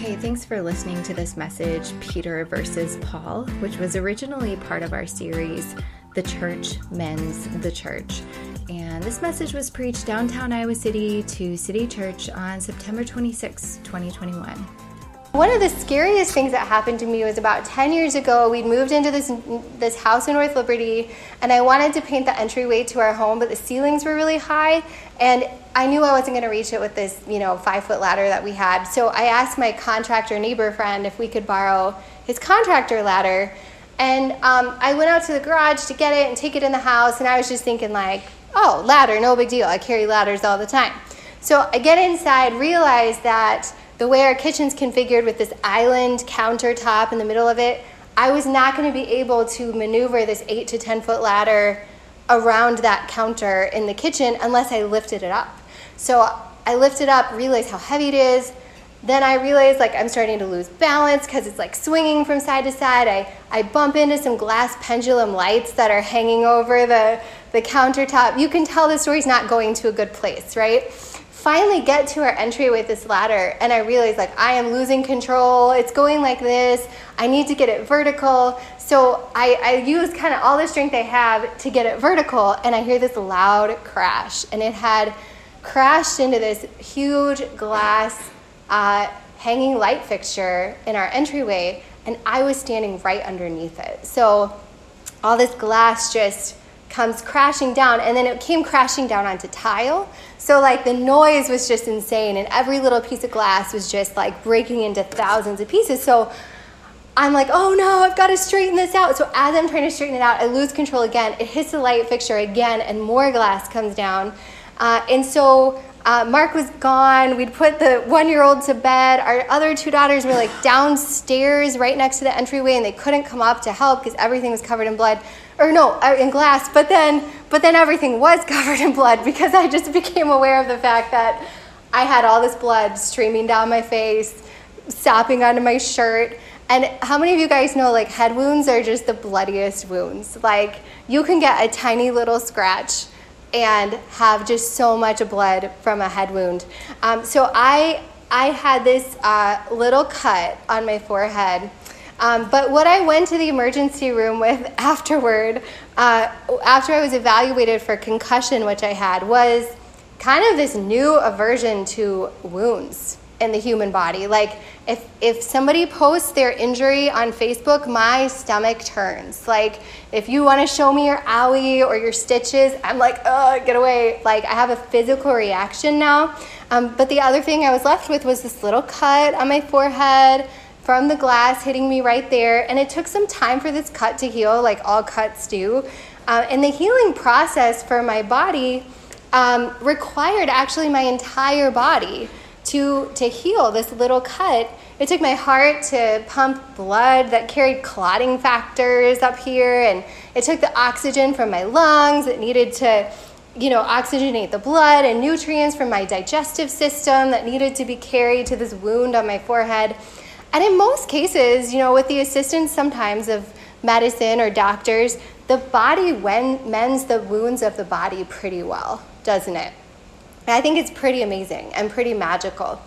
Hey, thanks for listening to this message, Peter versus Paul, which was originally part of our series, The Church Mends the Church. And this message was preached downtown Iowa City to City Church on September 26, 2021. One of the scariest things that happened to me was about 10 years ago. We'd moved into this this house in North Liberty, and I wanted to paint the entryway to our home, but the ceilings were really high, and I knew I wasn't going to reach it with this, you know, five foot ladder that we had. So I asked my contractor neighbor friend if we could borrow his contractor ladder, and um, I went out to the garage to get it and take it in the house, and I was just thinking like, oh, ladder, no big deal. I carry ladders all the time. So I get inside, realize that the way our kitchen's configured with this island countertop in the middle of it, I was not going to be able to maneuver this 8 to 10 foot ladder around that counter in the kitchen unless I lifted it up. So I lifted up, realized how heavy it is. Then I realized like I'm starting to lose balance because it's like swinging from side to side. I, I bump into some glass pendulum lights that are hanging over the, the countertop. You can tell the story's not going to a good place, right? Finally get to our entryway with this ladder and I realize like I am losing control. It's going like this. I need to get it vertical. So I, I use kind of all the strength I have to get it vertical and I hear this loud crash and it had crashed into this huge glass uh, hanging light fixture in our entryway and I was standing right underneath it. So all this glass just comes crashing down and then it came crashing down onto tile. So like the noise was just insane and every little piece of glass was just like breaking into thousands of pieces. So i'm like oh no i've got to straighten this out. So as i'm trying to straighten it out i lose control again. It hits the light fixture again and more glass comes down. Uh, and so uh, Mark was gone. We'd put the one year old to bed. Our other two daughters were like downstairs right next to the entryway and they couldn't come up to help because everything was covered in blood or no, uh, in glass, but then, but then everything was covered in blood because I just became aware of the fact that I had all this blood streaming down my face, sopping onto my shirt. And how many of you guys know like head wounds are just the bloodiest wounds? Like you can get a tiny little scratch and have just so much blood from a head wound. Um, so I I had this uh, little cut on my forehead um, but what I went to the emergency room with afterward, uh, after I was evaluated for concussion, which I had, was kind of this new aversion to wounds in the human body. Like if if somebody posts their injury on Facebook, my stomach turns. Like if you want to show me your owie or your stitches, I'm like, oh, get away. Like I have a physical reaction now. Um, but the other thing I was left with was this little cut on my forehead from the glass hitting me right there. And it took some time for this cut to heal, like all cuts do. Uh, and the healing process for my body um, required actually my entire body to, to heal this little cut. It took my heart to pump blood that carried clotting factors up here, and it took the oxygen from my lungs It needed to you know, oxygenate the blood and nutrients from my digestive system that needed to be carried to this wound on my forehead. And in most cases, you know, with the assistance sometimes of medicine or doctors, the body mends the wounds of the body pretty well, doesn't it? And I think it's pretty amazing and pretty magical.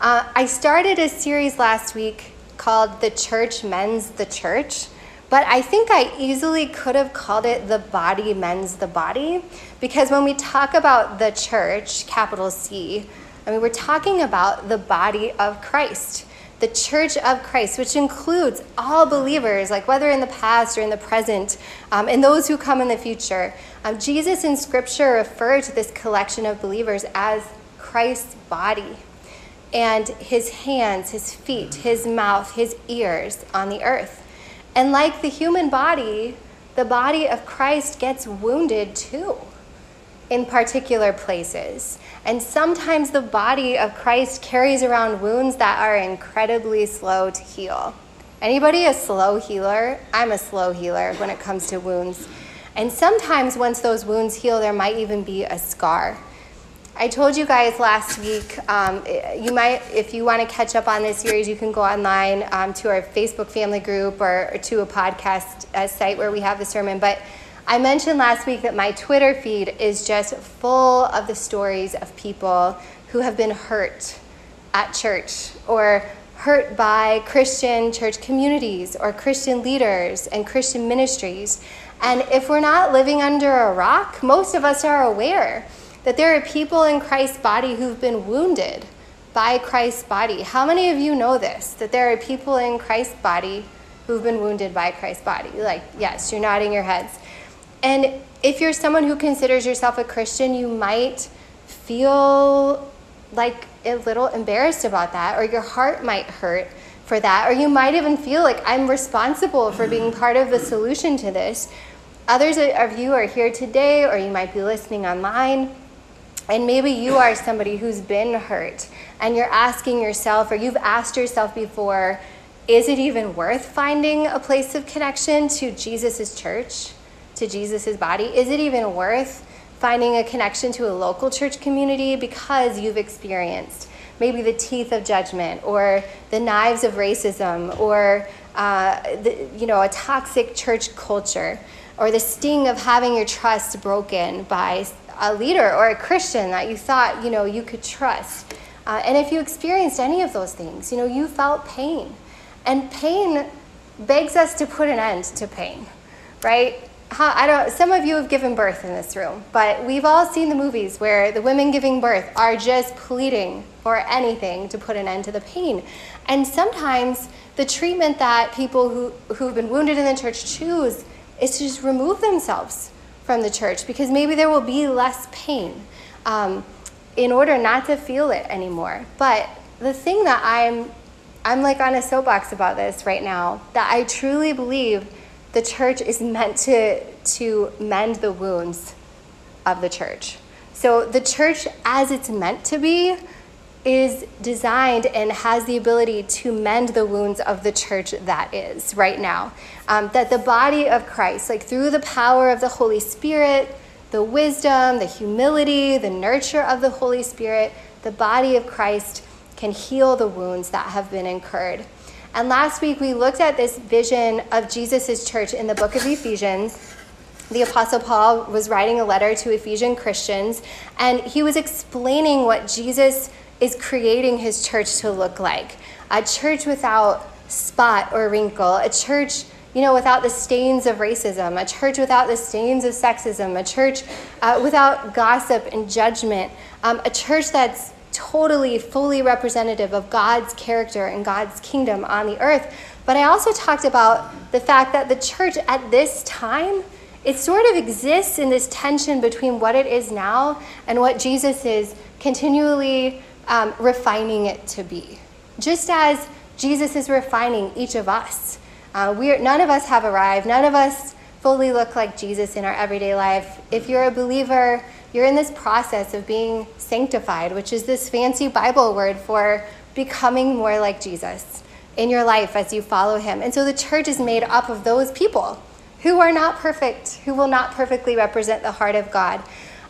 Uh, I started a series last week called The Church Mends the Church, but I think I easily could have called it The Body Mends the Body because when we talk about the church, capital C, I mean, we're talking about the body of Christ the church of Christ, which includes all believers, like whether in the past or in the present, um, and those who come in the future. Um, Jesus in Scripture referred to this collection of believers as Christ's body and his hands, his feet, his mouth, his ears on the earth. And like the human body, the body of Christ gets wounded too in particular places. And sometimes the body of Christ carries around wounds that are incredibly slow to heal. Anybody a slow healer? I'm a slow healer when it comes to wounds. And sometimes once those wounds heal, there might even be a scar. I told you guys last week, um, you might, if you want to catch up on this series, you can go online um, to our Facebook family group or, or to a podcast uh, site where we have the sermon. But I mentioned last week that my Twitter feed is just full of the stories of people who have been hurt at church or hurt by Christian church communities or Christian leaders and Christian ministries. And if we're not living under a rock, most of us are aware that there are people in Christ's body who've been wounded by Christ's body. How many of you know this? That there are people in Christ's body who've been wounded by Christ's body? Like, yes, you're nodding your heads. And if you're someone who considers yourself a Christian, you might feel like a little embarrassed about that, or your heart might hurt for that, or you might even feel like I'm responsible for being mm-hmm. part of the solution to this. Others of you are here today, or you might be listening online, and maybe you are somebody who's been hurt, and you're asking yourself, or you've asked yourself before, is it even worth finding a place of connection to Jesus' church, to Jesus' body? Is it even worth finding a connection to a local church community because you've experienced maybe the teeth of judgment or the knives of racism or uh, the, you know a toxic church culture or the sting of having your trust broken by a leader or a christian that you thought you know you could trust uh, and if you experienced any of those things you know you felt pain and pain begs us to put an end to pain right how, I don't. Some of you have given birth in this room, but we've all seen the movies where the women giving birth are just pleading for anything to put an end to the pain, and sometimes the treatment that people who who've been wounded in the church choose is to just remove themselves from the church because maybe there will be less pain, um, in order not to feel it anymore. But the thing that I'm I'm like on a soapbox about this right now that I truly believe the church is meant to, to mend the wounds of the church. So the church, as it's meant to be, is designed and has the ability to mend the wounds of the church that is right now. Um, that the body of Christ, like through the power of the Holy Spirit, the wisdom, the humility, the nurture of the Holy Spirit, the body of Christ can heal the wounds that have been incurred. And last week we looked at this vision of Jesus' church in the book of Ephesians. The Apostle Paul was writing a letter to Ephesian Christians, and he was explaining what Jesus is creating his church to look like a church without spot or wrinkle, a church you know, without the stains of racism, a church without the stains of sexism, a church uh, without gossip and judgment, um, a church that's totally, fully representative of God's character and God's kingdom on the earth. But I also talked about the fact that the church at this time, it sort of exists in this tension between what it is now and what Jesus is continually um, refining it to be. Just as Jesus is refining each of us. Uh, we're, none of us have arrived, none of us fully look like Jesus in our everyday life. If you're a believer, you're in this process of being sanctified, which is this fancy Bible word for becoming more like Jesus in your life as you follow him. And so the church is made up of those people who are not perfect, who will not perfectly represent the heart of God.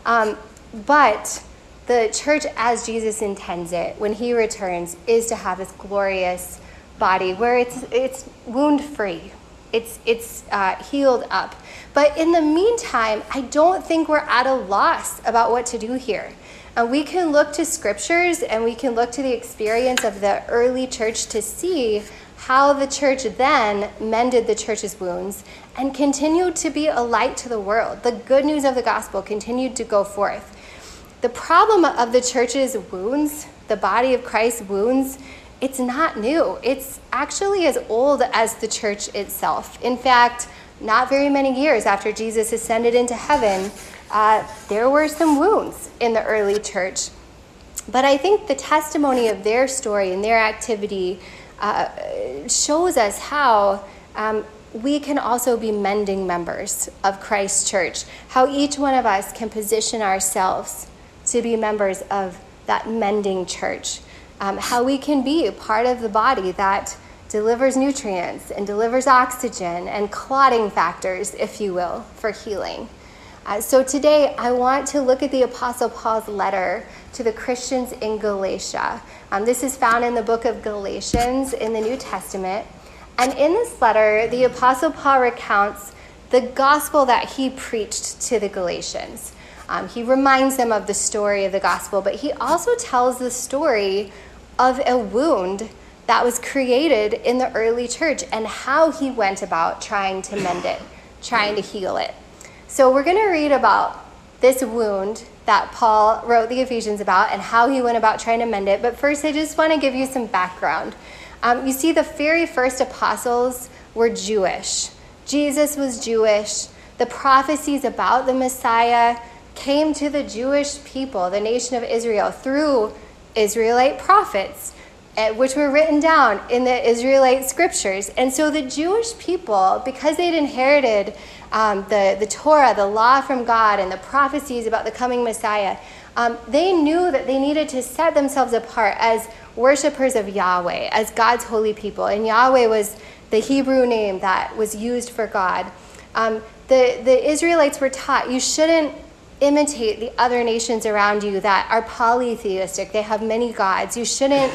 Um, but the church, as Jesus intends it, when he returns, is to have this glorious body where it's, it's wound free, it's, it's uh, healed up. But in the meantime, I don't think we're at a loss about what to do here. And we can look to scriptures and we can look to the experience of the early church to see how the church then mended the church's wounds and continued to be a light to the world. The good news of the gospel continued to go forth. The problem of the church's wounds, the body of Christ's wounds, it's not new. It's actually as old as the church itself. In fact, not very many years after Jesus ascended into heaven, uh, there were some wounds in the early church. But I think the testimony of their story and their activity uh, shows us how um, we can also be mending members of Christ's church, how each one of us can position ourselves to be members of that mending church um, how we can be part of the body that delivers nutrients and delivers oxygen and clotting factors, if you will, for healing. Uh, so today I want to look at the Apostle Paul's letter to the Christians in Galatia. Um, this is found in the book of Galatians in the New Testament. And in this letter, the Apostle Paul recounts the gospel that he preached to the Galatians. Um, he reminds them of the story of the gospel, but he also tells the story of a wound that was created in the early church and how he went about trying to mend it, trying to heal it. So we're going to read about this wound that Paul wrote the Ephesians about and how he went about trying to mend it. But first, I just want to give you some background. Um, you see, the very first apostles were Jewish. Jesus was Jewish. The prophecies about the Messiah came to the Jewish people, the nation of Israel, through Israelite prophets, which were written down in the Israelite scriptures. And so the Jewish people, because they'd inherited um, the, the Torah, the law from God, and the prophecies about the coming Messiah, um, they knew that they needed to set themselves apart as worshipers of Yahweh, as God's holy people. And Yahweh was the Hebrew name that was used for God. Um, the, the Israelites were taught you shouldn't imitate the other nations around you that are polytheistic. They have many gods. You shouldn't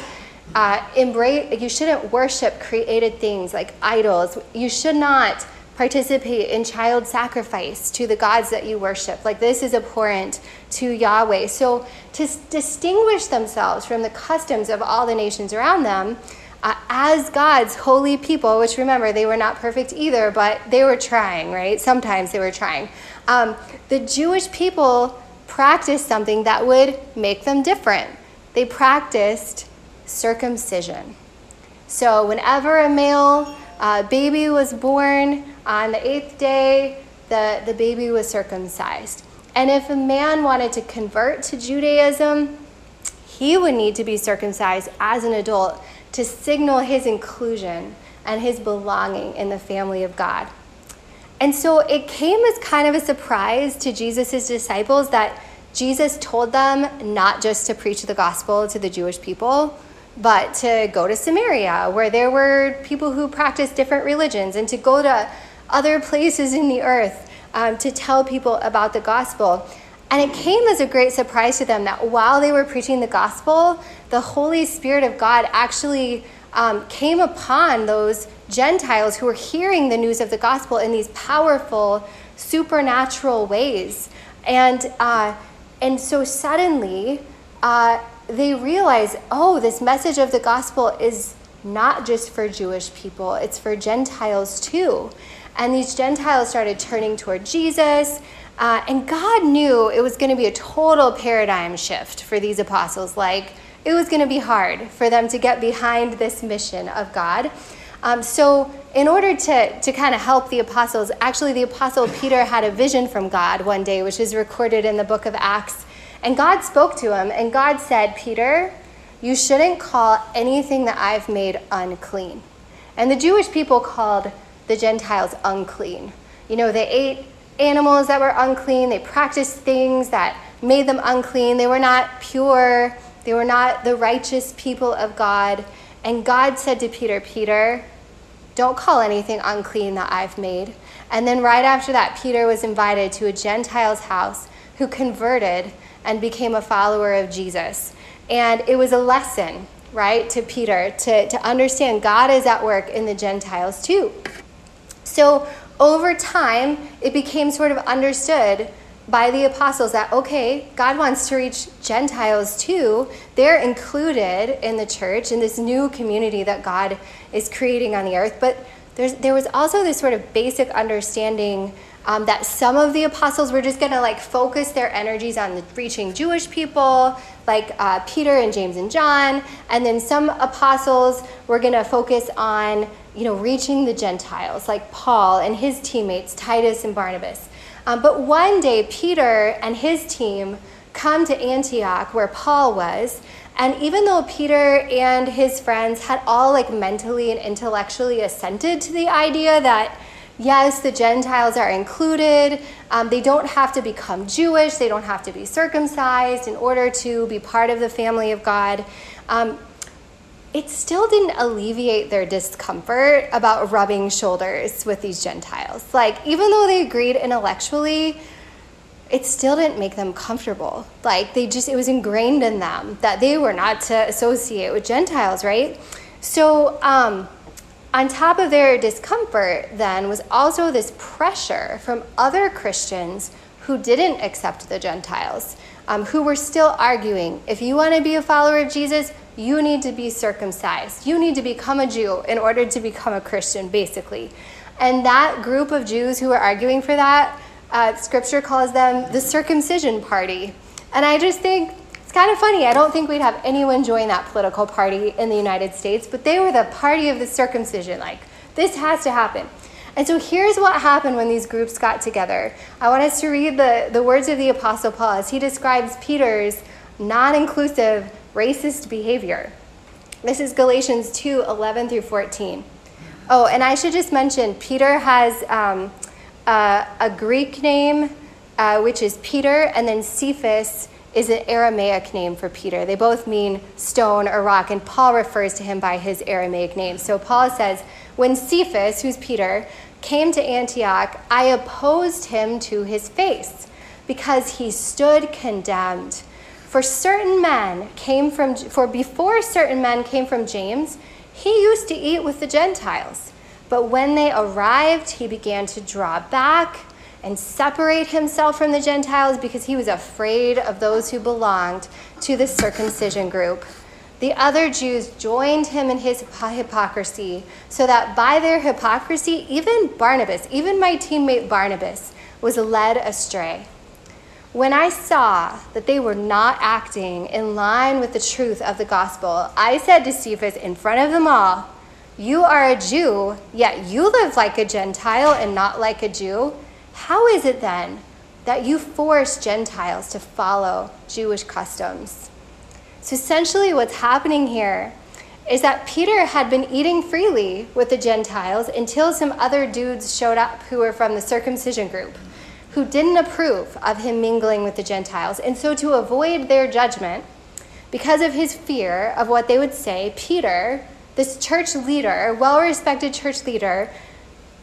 uh, embrace. You shouldn't worship created things like idols. You should not participate in child sacrifice to the gods that you worship. Like this is abhorrent to Yahweh. So to distinguish themselves from the customs of all the nations around them. Uh, as God's holy people, which remember, they were not perfect either, but they were trying, right? Sometimes they were trying. Um, the Jewish people practiced something that would make them different. They practiced circumcision. So, whenever a male uh, baby was born on the eighth day, the, the baby was circumcised. And if a man wanted to convert to Judaism, he would need to be circumcised as an adult to signal his inclusion and his belonging in the family of God. And so it came as kind of a surprise to Jesus' disciples that Jesus told them not just to preach the gospel to the Jewish people, but to go to Samaria, where there were people who practiced different religions, and to go to other places in the earth um, to tell people about the gospel. And it came as a great surprise to them that while they were preaching the gospel, the Holy Spirit of God actually um, came upon those Gentiles who were hearing the news of the gospel in these powerful, supernatural ways. And, uh, and so suddenly, uh, they realize oh, this message of the gospel is not just for Jewish people, it's for Gentiles too. And these Gentiles started turning toward Jesus. Uh, and God knew it was going to be a total paradigm shift for these apostles. Like, it was going to be hard for them to get behind this mission of God. Um, so, in order to, to kind of help the apostles, actually, the apostle Peter had a vision from God one day, which is recorded in the book of Acts. And God spoke to him, and God said, Peter, you shouldn't call anything that I've made unclean. And the Jewish people called the Gentiles unclean. You know, they ate animals that were unclean, they practiced things that made them unclean, they were not pure. They were not the righteous people of God. And God said to Peter, Peter, don't call anything unclean that I've made. And then right after that, Peter was invited to a Gentile's house who converted and became a follower of Jesus. And it was a lesson, right, to Peter to, to understand God is at work in the Gentiles too. So over time, it became sort of understood by the apostles that, okay, God wants to reach Gentiles too. They're included in the church, in this new community that God is creating on the earth. But there was also this sort of basic understanding um, that some of the apostles were just going to like focus their energies on the, reaching Jewish people, like uh, Peter and James and John, and then some apostles were going to focus on you know reaching the Gentiles, like Paul and his teammates Titus and Barnabas. Um, but one day, Peter and his team come to Antioch, where Paul was. And even though Peter and his friends had all like mentally and intellectually assented to the idea that yes, the Gentiles are included, um, they don't have to become Jewish, they don't have to be circumcised in order to be part of the family of God. Um, it still didn't alleviate their discomfort about rubbing shoulders with these Gentiles. Like, even though they agreed intellectually, it still didn't make them comfortable. Like, they just, it was ingrained in them that they were not to associate with Gentiles, right? So, um, on top of their discomfort, then, was also this pressure from other Christians who didn't accept the Gentiles, um, who were still arguing if you want to be a follower of Jesus, you need to be circumcised. You need to become a Jew in order to become a Christian, basically. And that group of Jews who were arguing for that, uh, scripture calls them the circumcision party. And I just think kind of funny. I don't think we'd have anyone join that political party in the United States, but they were the party of the circumcision. Like, this has to happen. And so here's what happened when these groups got together. I want us to read the, the words of the Apostle Paul as he describes Peter's non inclusive, racist behavior. This is Galatians 2 11 through 14. Oh, and I should just mention Peter has um, uh, a Greek name, uh, which is Peter, and then Cephas is an Aramaic name for Peter. They both mean stone or rock, and Paul refers to him by his Aramaic name. So Paul says, When Cephas, who's Peter, came to Antioch, I opposed him to his face because he stood condemned. For certain men came from, for before certain men came from James, he used to eat with the Gentiles. But when they arrived, he began to draw back and separate himself from the Gentiles because he was afraid of those who belonged to the circumcision group. The other Jews joined him in his hypocrisy, so that by their hypocrisy, even Barnabas, even my teammate Barnabas, was led astray. When I saw that they were not acting in line with the truth of the gospel, I said to Cephas in front of them all, You are a Jew, yet you live like a Gentile and not like a Jew. How is it then that you force Gentiles to follow Jewish customs? So essentially, what's happening here is that Peter had been eating freely with the Gentiles until some other dudes showed up who were from the circumcision group who didn't approve of him mingling with the Gentiles. And so, to avoid their judgment, because of his fear of what they would say, Peter, this church leader, well respected church leader,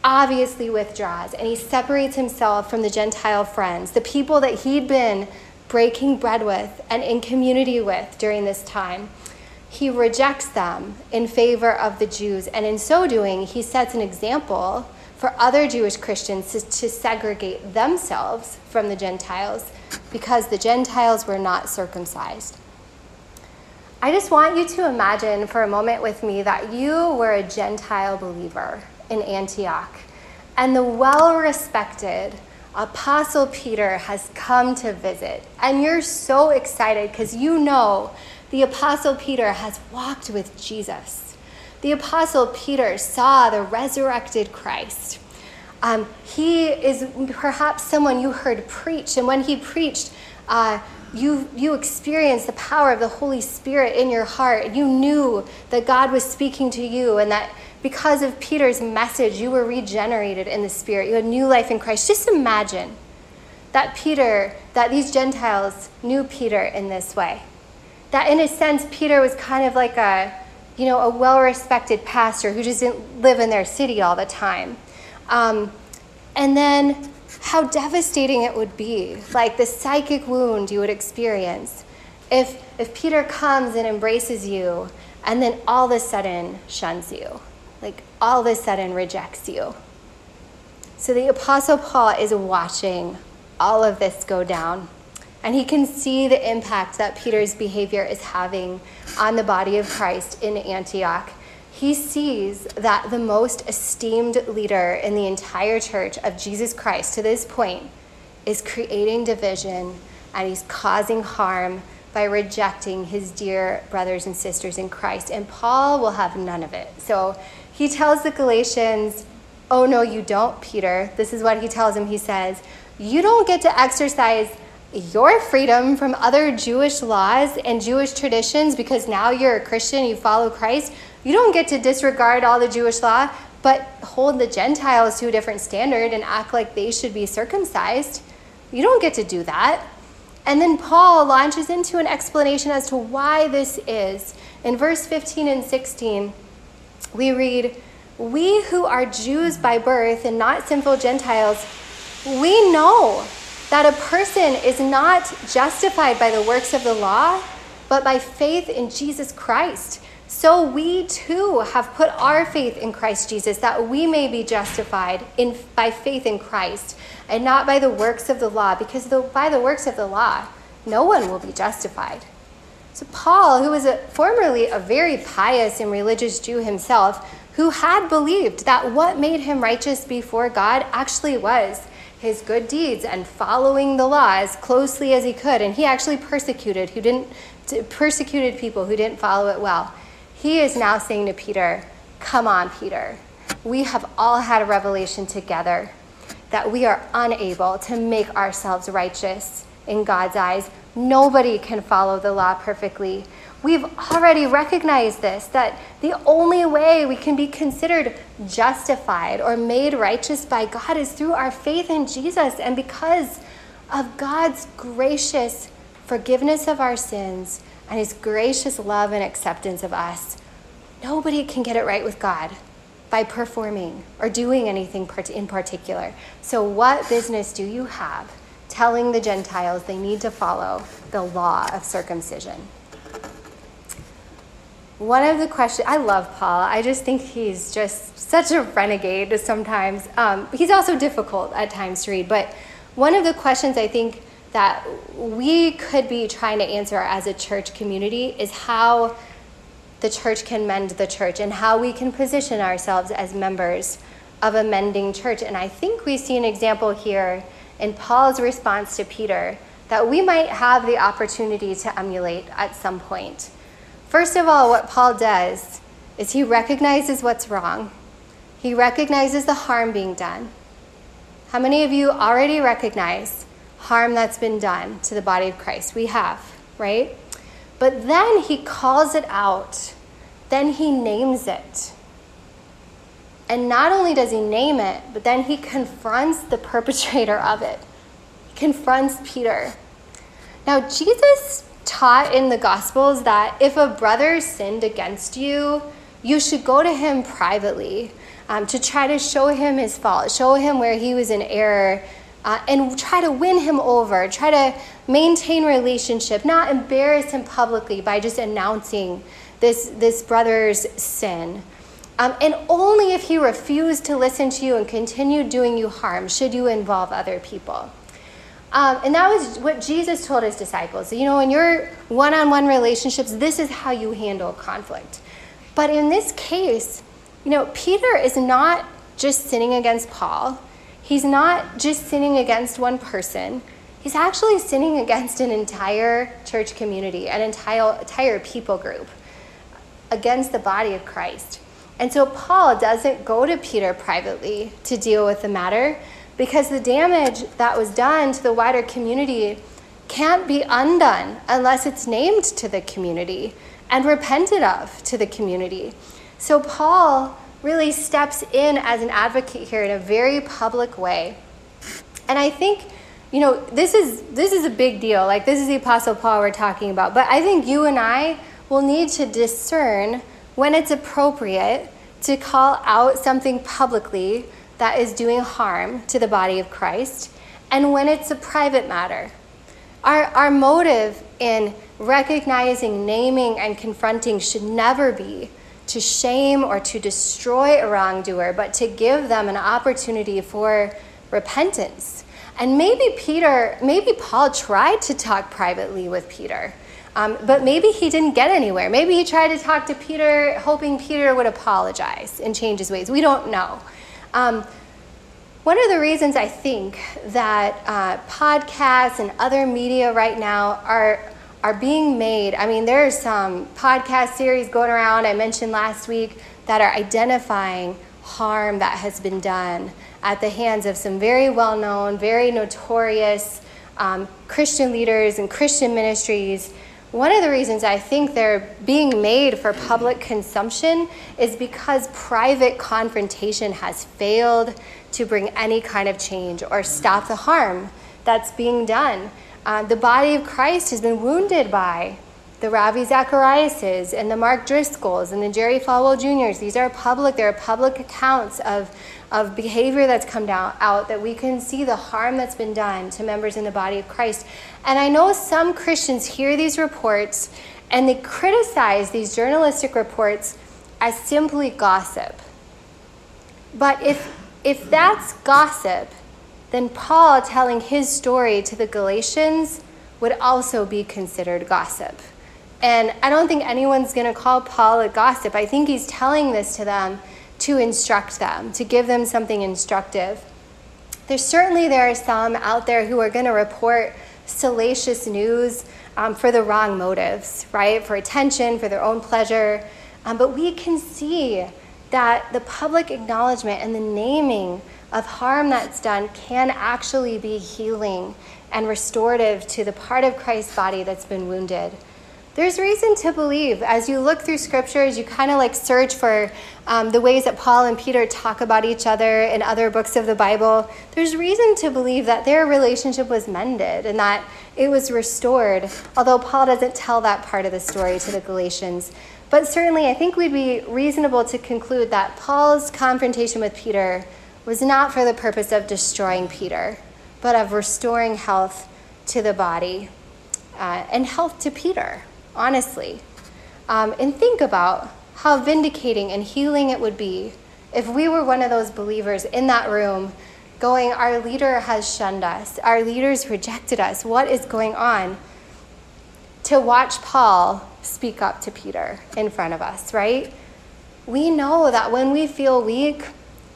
obviously withdraws and he separates himself from the Gentile friends, the people that he'd been breaking bread with and in community with during this time. He rejects them in favor of the Jews, and in so doing, he sets an example for other Jewish Christians to, to, segregate themselves from the Gentiles because the Gentiles were not circumcised. I just want you to imagine for a moment with me that you were a Gentile believer in Antioch, and the well respected, Apostle Peter has come to visit. And you're so excited because you know the Apostle Peter has walked with Jesus. The Apostle Peter saw the resurrected Christ. Um, he is perhaps someone you heard preach, and when he preached, uh, you, you experienced the power of the Holy Spirit in your heart. You knew that God was speaking to you and that because of Peter's message, you were regenerated in the Spirit. You had new life in Christ. Just imagine that Peter, that these Gentiles knew Peter in this way. That in a sense, Peter was kind of like a, you know, a well-respected pastor who just didn't live in their city all the time. Um, and then how devastating it would be, like the psychic wound you would experience if, if Peter comes and embraces you and then all of a sudden shuns you like all of a sudden rejects you. So the Apostle Paul is watching all of this go down. And he can see the impact that Peter's behavior is having on the body of Christ in Antioch. He sees that the most esteemed leader in the entire church of Jesus Christ to this point is creating division and he's causing harm by rejecting his dear brothers and sisters in Christ. And Paul will have none of it. So he tells the Galatians, Oh, no, you don't, Peter. This is what he tells him. He says, You don't get to exercise your freedom from other Jewish laws and Jewish traditions because now you're a Christian, you follow Christ. You don't get to disregard all the Jewish law, but hold the Gentiles to a different standard and act like they should be circumcised. You don't get to do that. And then Paul launches into an explanation as to why this is. In verse 15 and 16, we read, We who are Jews by birth and not sinful Gentiles, we know that a person is not justified by the works of the law, but by faith in Jesus Christ. so we too have put our faith in Christ Jesus that we may be justified in, by faith in Christ and not by the works of the law, because the, by the works of the law, no one will be justified. So, Paul, who was a, formerly a very pious and religious Jew himself, who had believed that what made him righteous before God actually was his good deeds and following the law as closely as he could, and he actually persecuted who didn't persecuted people who didn't follow it well. He is now saying to Peter, Come on, Peter. We have all had a revelation together that we are unable to make ourselves righteous in God's eyes. Nobody can follow the law perfectly. We've already recognized this that the only way we can be considered justified or made righteous by God is through our faith in Jesus. And because of God's gracious forgiveness of our sins and his gracious love and acceptance of us, nobody can get it right with God by performing or doing anything in particular. So, what business do you have telling the Gentiles they need to follow the law of circumcision? One of the questions, I love Paul. I just think he's just such a renegade sometimes. Um, he's also difficult at times to read, but one of the questions I think that we could be trying to answer as a church community is how the church can mend the church and how we can position ourselves as members of a mending church. And I think we see an example here in Paul's response to Peter that we might have the opportunity to emulate at some point. First of all, what Paul does is he recognizes what's wrong, he recognizes the harm being done. How many of you already recognize harm that's been done to the body of Christ? We have, right? But then he calls it out, then he names it. And not only does he name it, but then he confronts the perpetrator of it. He confronts Peter. Now, Jesus taught in the Gospels that if a brother sinned against you, you should go to him privately um, to try to show him his fault, show him where he was in error, uh, and try to win him over, try to maintain relationship, not embarrass him publicly by just announcing this, this brother's sin. Um, and only if he refused to listen to you and continued doing you harm should you involve other people. Um, and that was what Jesus told his disciples. You know, in your one on one relationships, this is how you handle conflict. But in this case, you know, Peter is not just sinning against Paul he's not just sinning against one person, he's actually sinning against an entire church community, an entire, entire people group, against the body of Christ. And so Paul doesn't go to Peter privately to deal with the matter because the damage that was done to the wider community can't be undone unless it's named to the community and repented of to the community. So Paul really steps in as an advocate here in a very public way. And I think, you know, this is this is a big deal. Like this is the apostle Paul we're talking about. But I think you and I will need to discern when it's appropriate to call out something publicly that is doing harm to the body of Christ and when it's a private matter. Our, our motive in recognizing, naming, and confronting should never be to shame or to destroy a wrongdoer, but to give them an opportunity for repentance. And maybe Peter, maybe Paul tried to talk privately with Peter, um, but maybe he didn't get anywhere. Maybe he tried to talk to Peter, hoping Peter would apologize and change his ways. We don't know. Um, one of the reasons I think that uh, podcasts and other media right now are are being made. I mean, there's some podcast series going around I mentioned last week that are identifying harm that has been done at the hands of some very well known, very notorious um, Christian leaders and Christian ministries. One of the reasons I think they're being made for public consumption is because private confrontation has failed to bring any kind of change or stop the harm that's being done. Uh, the body of Christ has been wounded by the Ravi Zachariases and the Mark Driscolls and the Jerry Falwell Juniors. These are public, there are public accounts of, of behavior that's come down, out that we can see the harm that's been done to members in the body of Christ. And I know some Christians hear these reports And they criticize these journalistic reports as simply gossip. But if, if that's gossip, then Paul telling his story to the Galatians would also be considered gossip. And I don't think anyone's going to call Paul a gossip. I think he's telling this to them to instruct them, to give them something instructive. There's certainly there are some out there who are going to report salacious news um, for the wrong motives, right? For attention, for their own pleasure. Um, but we can see that the public acknowledgement and the naming of harm that's done can actually be healing and restorative to the part of Christ's body that's been wounded. There's reason to believe as you look through scriptures, you kind of like search for um, the ways that Paul and Peter talk about each other in other books of the Bible. There's reason to believe that their relationship was mended and that it was restored, although Paul doesn't tell that part of the story to the Galatians. But certainly, I think we'd be reasonable to conclude that Paul's confrontation with Peter was not for the purpose of destroying Peter, but of restoring health to the body uh, and health to Peter honestly, um, and think about how vindicating and healing it would be if we were one of those believers in that room going, Our leader has shunned us, our leaders rejected us, what is going on? To watch Paul speak up to Peter in front of us, right? We know that when we feel weak,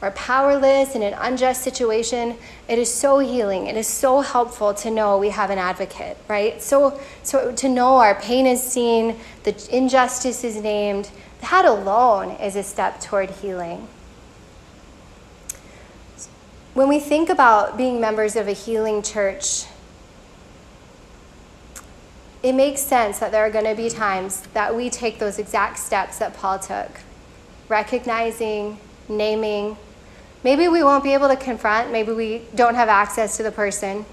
or powerless in an unjust situation, it is so healing. It is so helpful to know we have an advocate, right? So, so to know our pain is seen, the injustice is named, that alone is a step toward healing. When we think about being members of a healing church, it makes sense that there are going to be times that we take those exact steps that Paul took, recognizing, naming, Maybe we won't be able to confront, maybe we don't have access to the person.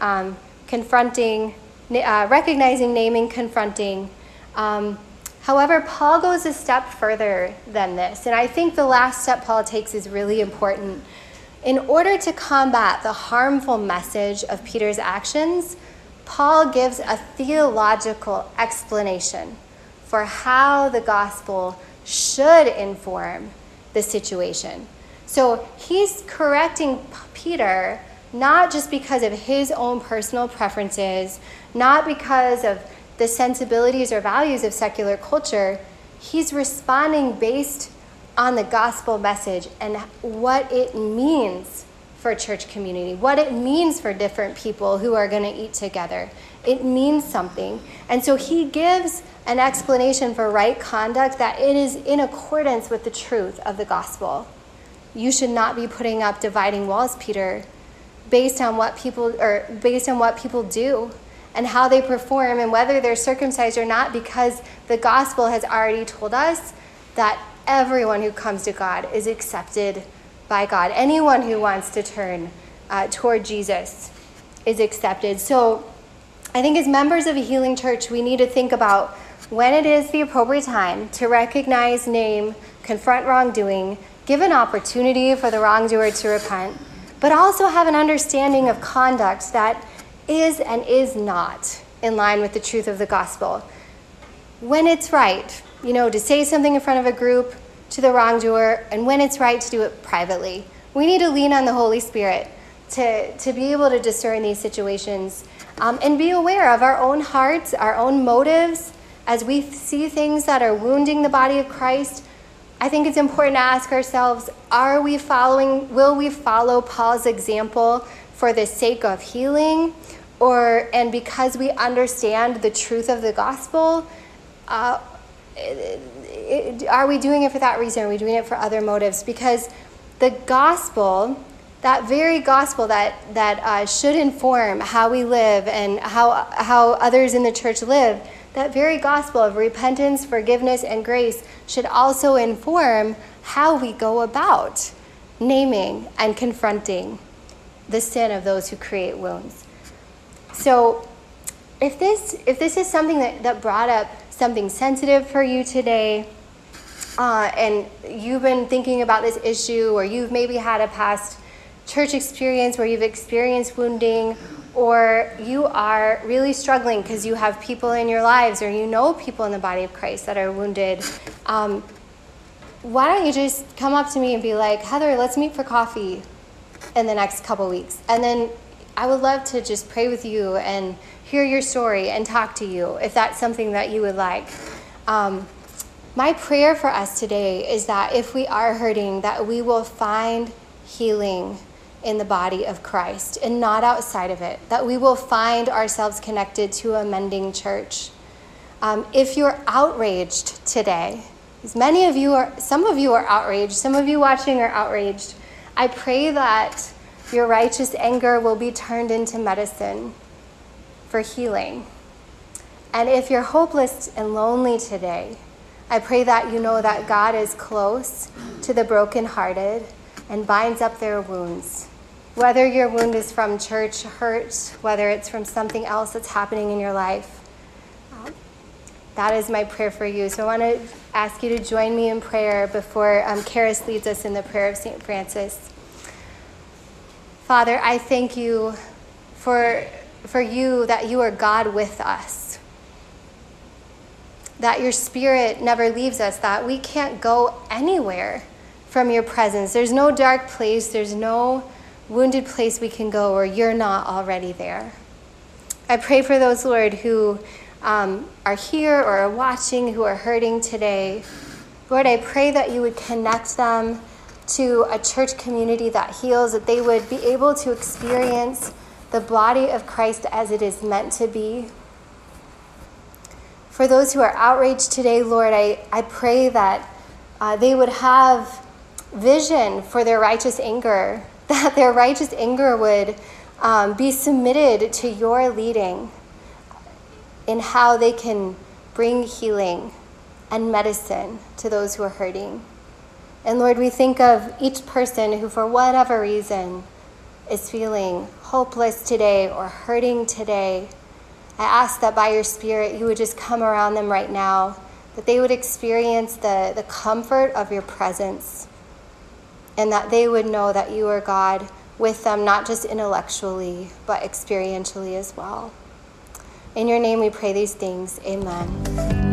Um, confronting, uh, recognizing, naming, confronting. Um, however, Paul goes a step further than this, and I think the last step Paul takes is really important. In order to combat the harmful message of Peter's actions, Paul gives a theological explanation for how the gospel should inform the situation. So he's correcting Peter not just because of his own personal preferences, not because of the sensibilities or values of secular culture. He's responding based on the gospel message and what it means for church community, what it means for different people who are going to eat together. It means something. And so he gives an explanation for right conduct that it is in accordance with the truth of the gospel you should not be putting up dividing walls, Peter, based on what people or based on what people do and how they perform and whether they're circumcised or not, because the gospel has already told us that everyone who comes to God is accepted by God. Anyone who wants to turn uh, toward Jesus is accepted. So I think as members of a healing church, we need to think about when it is the appropriate time to recognize, name, confront wrongdoing, give an opportunity for the wrongdoer to repent, but also have an understanding of conduct that is and is not in line with the truth of the gospel. When it's right, you know, to say something in front of a group to the wrongdoer, and when it's right to do it privately. We need to lean on the Holy Spirit to, to be able to discern these situations um, and be aware of our own hearts, our own motives, as we see things that are wounding the body of Christ I think it's important to ask ourselves are we following, will we follow Paul's example for the sake of healing? Or, and because we understand the truth of the gospel, uh, are we doing it for that reason? Are we doing it for other motives? Because the gospel, that very gospel that, that uh, should inform how we live and how, how others in the church live, that very gospel of repentance, forgiveness, and grace should also inform how we go about naming and confronting the sin of those who create wounds. So, if this, if this is something that, that brought up something sensitive for you today, uh, and you've been thinking about this issue, or you've maybe had a past church experience where you've experienced wounding, or you are really struggling because you have people in your lives or you know people in the body of Christ that are wounded, um, why don't you just come up to me and be like, Heather, let's meet for coffee in the next couple weeks? And then I would love to just pray with you and hear your story and talk to you if that's something that you would like. Um, my prayer for us today is that if we are hurting, that we will find healing in the body of Christ and not outside of it, that we will find ourselves connected to a mending church. Um, if you're outraged today, as many of you are, some of you are outraged, some of you watching are outraged, I pray that your righteous anger will be turned into medicine for healing. And if you're hopeless and lonely today, I pray that you know that God is close to the brokenhearted and binds up their wounds. Whether your wound is from church hurt, whether it's from something else that's happening in your life, um, that is my prayer for you. So I want to ask you to join me in prayer before um, Karis leads us in the prayer of St. Francis. Father, I thank you for, for you that you are God with us that your spirit never leaves us, that we can't go anywhere from your presence. There's no dark place, there's no wounded place we can go where you're not already there. I pray for those, Lord, who um, are here or are watching, who are hurting today. Lord, I pray that you would connect them to a church community that heals, that they would be able to experience the body of Christ as it is meant to be, for those who are outraged today, Lord, I, I pray that uh, they would have vision for their righteous anger, that their righteous anger would um, be submitted to your leading in how they can bring healing and medicine to those who are hurting. And Lord, we think of each person who, for whatever reason, is feeling hopeless today or hurting today. I ask that by your Spirit, you would just come around them right now, that they would experience the, the comfort of your presence, and that they would know that you are God with them, not just intellectually, but experientially as well. In your name we pray these things. Amen.